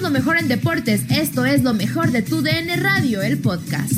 Lo mejor en deportes. Esto es lo mejor de tu DN Radio, el podcast.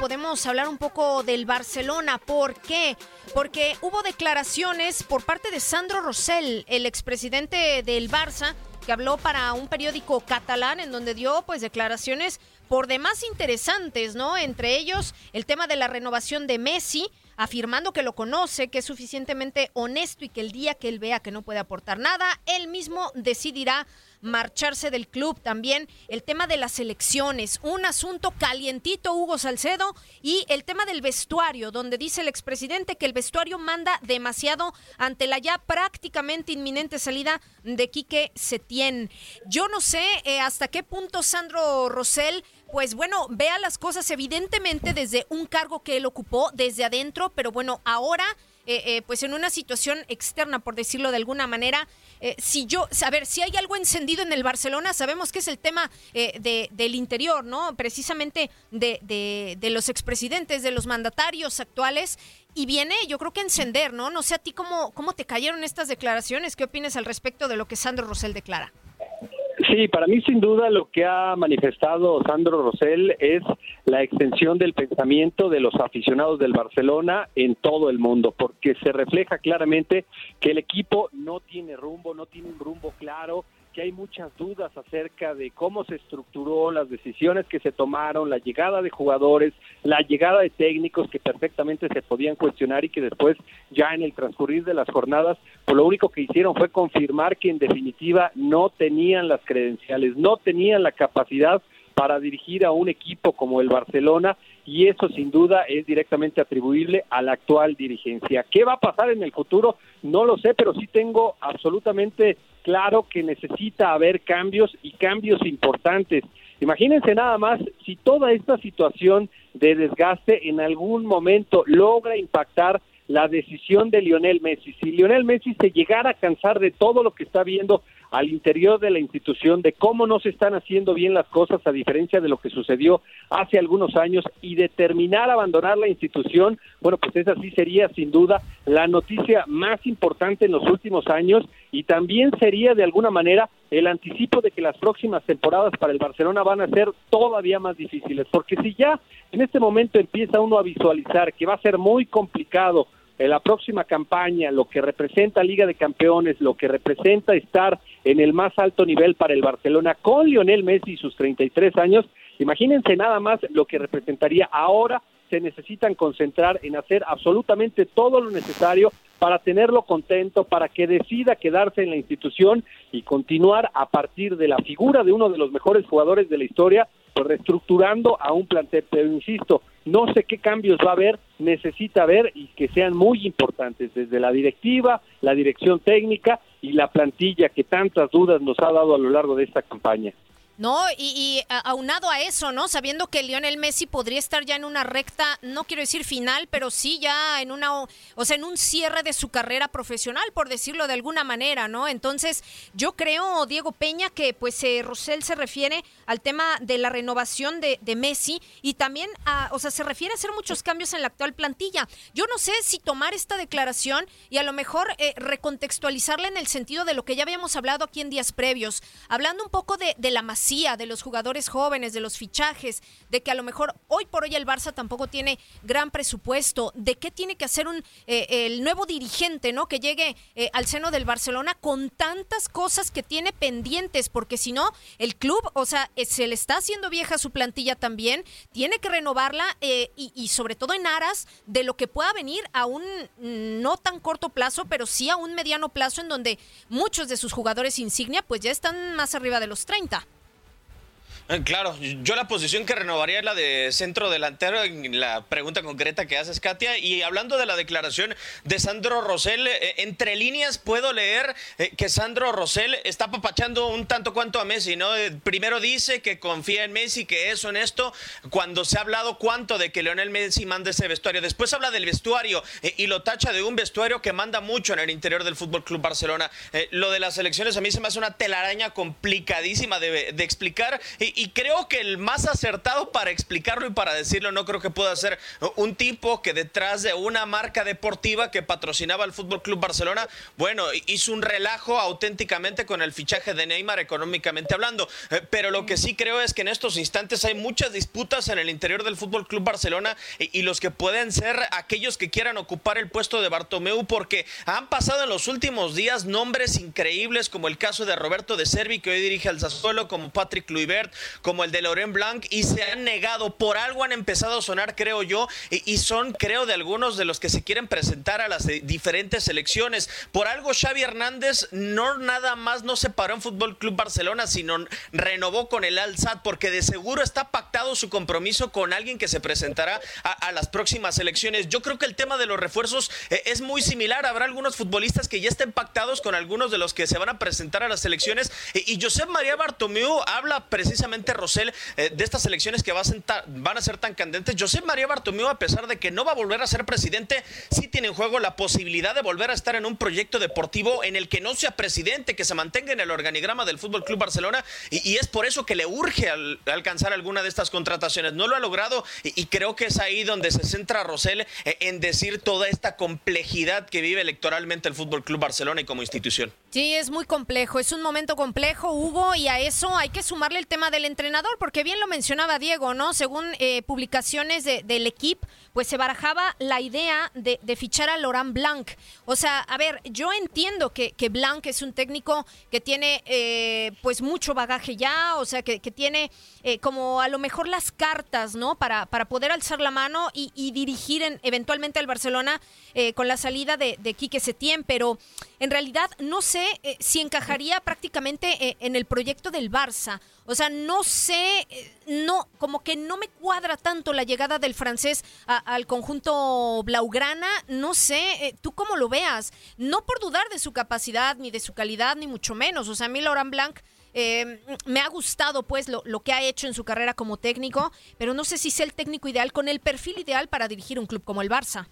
Podemos hablar un poco del Barcelona. ¿Por qué? Porque hubo declaraciones por parte de Sandro Rosell, el expresidente del Barça, que habló para un periódico catalán en donde dio pues declaraciones por demás interesantes, ¿no? Entre ellos el tema de la renovación de Messi, afirmando que lo conoce, que es suficientemente honesto y que el día que él vea que no puede aportar nada, él mismo decidirá marcharse del club. También el tema de las elecciones, un asunto calientito, Hugo Salcedo, y el tema del vestuario, donde dice el expresidente que el vestuario manda demasiado ante la ya prácticamente inminente salida de Quique Setién. Yo no sé eh, hasta qué punto Sandro Rosell pues bueno, vea las cosas evidentemente desde un cargo que él ocupó desde adentro, pero bueno, ahora, eh, eh, pues en una situación externa, por decirlo de alguna manera, eh, si yo, a ver, si hay algo encendido en el Barcelona, sabemos que es el tema de, del interior, ¿no? Precisamente de, de, de los expresidentes, de los mandatarios actuales, y viene, yo creo que encender, ¿no? No sé a ti cómo, cómo te cayeron estas declaraciones, ¿qué opinas al respecto de lo que Sandro Rosell declara? Sí, para mí sin duda lo que ha manifestado Sandro Rosell es la extensión del pensamiento de los aficionados del Barcelona en todo el mundo, porque se refleja claramente que el equipo no tiene rumbo, no tiene un rumbo claro, que hay muchas dudas acerca de cómo se estructuró, las decisiones que se tomaron, la llegada de jugadores, la llegada de técnicos que perfectamente se podían cuestionar y que después ya en el transcurrir de las jornadas, pues lo único que hicieron fue confirmar que en definitiva no tenían las credenciales, no tenían la capacidad para dirigir a un equipo como el Barcelona y eso sin duda es directamente atribuible a la actual dirigencia. ¿Qué va a pasar en el futuro? No lo sé, pero sí tengo absolutamente claro que necesita haber cambios y cambios importantes. Imagínense nada más si toda esta situación de desgaste en algún momento logra impactar la decisión de Lionel Messi. Si Lionel Messi se llegara a cansar de todo lo que está viendo al interior de la institución de cómo no se están haciendo bien las cosas a diferencia de lo que sucedió hace algunos años y determinar abandonar la institución, bueno, pues esa sí sería sin duda la noticia más importante en los últimos años y también sería de alguna manera el anticipo de que las próximas temporadas para el Barcelona van a ser todavía más difíciles, porque si ya en este momento empieza uno a visualizar que va a ser muy complicado en la próxima campaña, lo que representa Liga de Campeones, lo que representa estar en el más alto nivel para el Barcelona con Lionel Messi y sus 33 años, imagínense nada más lo que representaría. Ahora se necesitan concentrar en hacer absolutamente todo lo necesario para tenerlo contento, para que decida quedarse en la institución y continuar a partir de la figura de uno de los mejores jugadores de la historia, pues reestructurando a un plantel. Pero insisto, no sé qué cambios va a haber, necesita haber y que sean muy importantes desde la directiva, la dirección técnica y la plantilla que tantas dudas nos ha dado a lo largo de esta campaña. No, y, aunado a eso, ¿no? Sabiendo que Lionel Messi podría estar ya en una recta, no quiero decir final, pero sí ya en una, o sea, en un cierre de su carrera profesional, por decirlo de alguna manera, ¿no? Entonces, yo creo, Diego Peña, que pues eh, Rosell se refiere al tema de la renovación de, Messi y también, a, o sea, se refiere a hacer muchos cambios en la actual plantilla. Yo no sé si tomar esta declaración y a lo mejor eh, recontextualizarla en el sentido de lo que ya habíamos hablado aquí en días previos, hablando un poco de, de la masiva de los jugadores jóvenes, de los fichajes, de que a lo mejor hoy por hoy el Barça tampoco tiene gran presupuesto, de qué tiene que hacer un, eh, el nuevo dirigente, ¿no? Que llegue eh, al seno del Barcelona con tantas cosas que tiene pendientes, porque si no, el club, o sea, eh, se le está haciendo vieja su plantilla también, tiene que renovarla y, y sobre todo en aras de lo que pueda venir a un mm, no tan corto plazo, pero sí a un mediano plazo en donde muchos de sus jugadores insignia pues ya están más arriba de los 30. Eh, claro, yo la posición que renovaría es la de centro delantero en la pregunta concreta que haces, Katia. Y hablando de la declaración de Sandro Rosell, eh, entre líneas puedo leer eh, que Sandro Rosell está papachando un tanto cuanto a Messi, ¿no? primero dice que confía en Messi, que es honesto, cuando se ha hablado cuánto de que Leonel Messi manda ese vestuario. Después habla del vestuario y lo tacha de un vestuario que manda mucho en el interior del Fútbol Club Barcelona. lo de las elecciones a mí se me hace una telaraña complicadísima de, de explicar. Y, y creo que el más acertado para explicarlo y para decirlo no creo que pueda ser un tipo que detrás de una marca deportiva que patrocinaba el Fútbol Club Barcelona, bueno, hizo un relajo auténticamente con el fichaje de Neymar económicamente hablando, eh, pero lo que sí creo es que en estos instantes hay muchas disputas en el interior del Fútbol Club Barcelona y, los que pueden ser aquellos que quieran ocupar el puesto de Bartomeu porque han pasado en los últimos días nombres increíbles como el caso de Roberto de Servi que hoy dirige al Sassuolo, como Patrick Kluivert, como el de Laurent Blanc y se han negado, por algo han empezado a sonar, creo yo, y, son, creo, de algunos de los que se quieren presentar a las diferentes elecciones. Por algo Xavi Hernández no nada más no se paró en Fútbol Club Barcelona, sino renovó con el Al porque de seguro está pactado su compromiso con alguien que se presentará a, las próximas elecciones. Yo creo que el tema de los refuerzos eh, es muy similar. Habrá algunos futbolistas que ya estén pactados con algunos de los que se van a presentar a las elecciones. y Josep María Bartomeu habla precisamente Rosell, eh, de estas elecciones que van a ser tan candentes. José María Bartomeu, a pesar de que no va a volver a ser presidente, sí tiene en juego la posibilidad de volver a estar en un proyecto deportivo en el que no sea presidente, que se mantenga en el organigrama del Fútbol Club Barcelona. Y, es por eso que le urge alcanzar alguna de estas contrataciones. No lo ha logrado y, creo que es ahí donde se centra Rosell eh, en decir toda esta complejidad que vive electoralmente el Fútbol Club Barcelona y como institución. Sí, es muy complejo, es un momento complejo, Hugo, y a eso hay que sumarle el tema del entrenador, porque bien lo mencionaba Diego, ¿no? Según eh, publicaciones del equipo, pues se barajaba la idea de, fichar a Laurent Blanc. O sea, a ver, yo entiendo que, que Blanc es un técnico que tiene eh, pues mucho bagaje ya, o sea, que, tiene eh, como a lo mejor las cartas, ¿no? Para, para poder alzar la mano y, dirigir en, eventualmente al Barcelona con la salida de, de Quique Setién, pero en realidad no sé eh, si encajaría prácticamente eh, en el proyecto del Barça. O sea, no sé, eh, no, como que no me cuadra tanto la llegada del francés al conjunto blaugrana. No sé, tú cómo lo veas. No por dudar de su capacidad, ni de su calidad, ni mucho menos. O sea, a mí Laurent Blanc me ha gustado pues lo, lo, que ha hecho en su carrera como técnico, pero no sé si es el técnico ideal con el perfil ideal para dirigir un club como el Barça.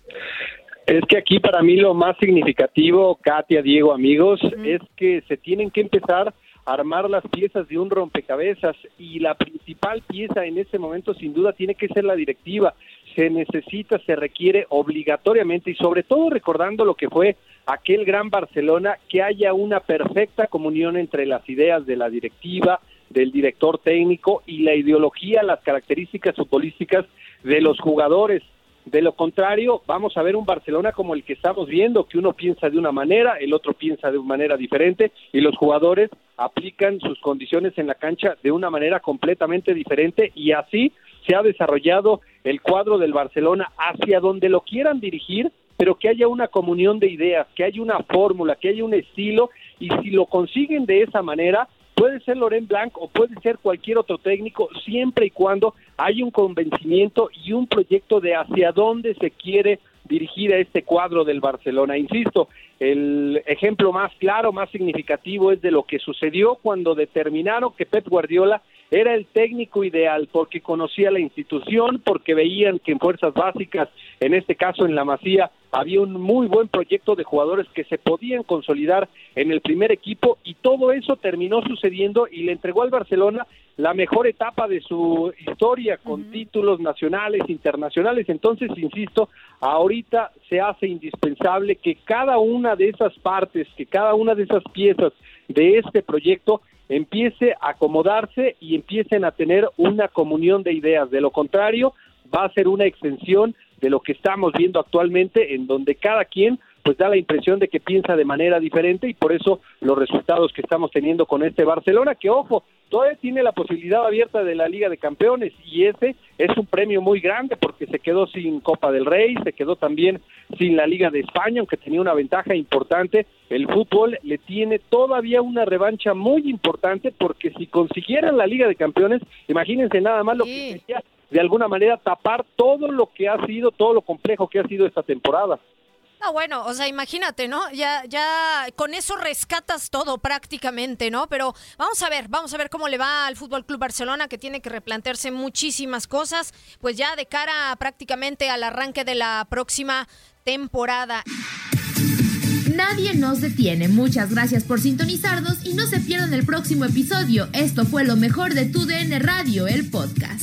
Es que aquí para mí lo más significativo, Katia, Diego, amigos, es que se tienen que empezar a armar las piezas de un rompecabezas y la principal pieza en ese momento sin duda tiene que ser la directiva. Se necesita, se requiere obligatoriamente y sobre todo recordando lo que fue aquel gran Barcelona, que haya una perfecta comunión entre las ideas de la directiva, del director técnico y la ideología, las características futbolísticas de los jugadores de lo contrario, vamos a ver un Barcelona como el que estamos viendo, que uno piensa de una manera, el otro piensa de una manera diferente y los jugadores aplican sus condiciones en la cancha de una manera completamente diferente y así se ha desarrollado el cuadro del Barcelona hacia donde lo quieran dirigir, pero que haya una comunión de ideas, que haya una fórmula, que haya un estilo y si lo consiguen de esa manera, puede ser Loren Blanc o puede ser cualquier otro técnico, siempre y cuando hay un convencimiento y un proyecto de hacia dónde se quiere dirigir a este cuadro del Barcelona. Insisto, el ejemplo más claro, más significativo es de lo que sucedió cuando determinaron que Pep Guardiola era el técnico ideal porque conocía la institución, porque veían que en fuerzas básicas, en este caso en la Masía, había un muy buen proyecto de jugadores que se podían consolidar en el primer equipo y todo eso terminó sucediendo y le entregó al Barcelona la mejor etapa de su historia con títulos nacionales, internacionales. Entonces, insisto, ahorita se hace indispensable que cada una de esas partes, que cada una de esas piezas de este proyecto empiece a acomodarse y empiecen a tener una comunión de ideas. De lo contrario, va a ser una extensión de lo que estamos viendo actualmente, en donde cada quien pues da la impresión de que piensa de manera diferente y por eso los resultados que estamos teniendo con este Barcelona, que ojo, todavía tiene la posibilidad abierta de la Liga de Campeones y ese es un premio muy grande porque se quedó sin Copa del Rey, se quedó también sin la Liga de España, aunque tenía una ventaja importante. El fútbol le tiene todavía una revancha muy importante porque si consiguieran la Liga de Campeones, imagínense nada más lo que sería de alguna manera tapar todo lo que ha sido, todo lo complejo que ha sido esta temporada. No, bueno, o sea, imagínate, ¿no? Ya, ya con eso rescatas todo prácticamente, ¿no? Pero vamos a ver, vamos a ver cómo le va al Fútbol Club Barcelona, que tiene que replantearse muchísimas cosas, pues ya de cara prácticamente al arranque de la próxima temporada. Nadie nos detiene. Muchas gracias por sintonizarnos y no se pierdan el próximo episodio. Esto fue lo mejor de tu DN Radio, el podcast.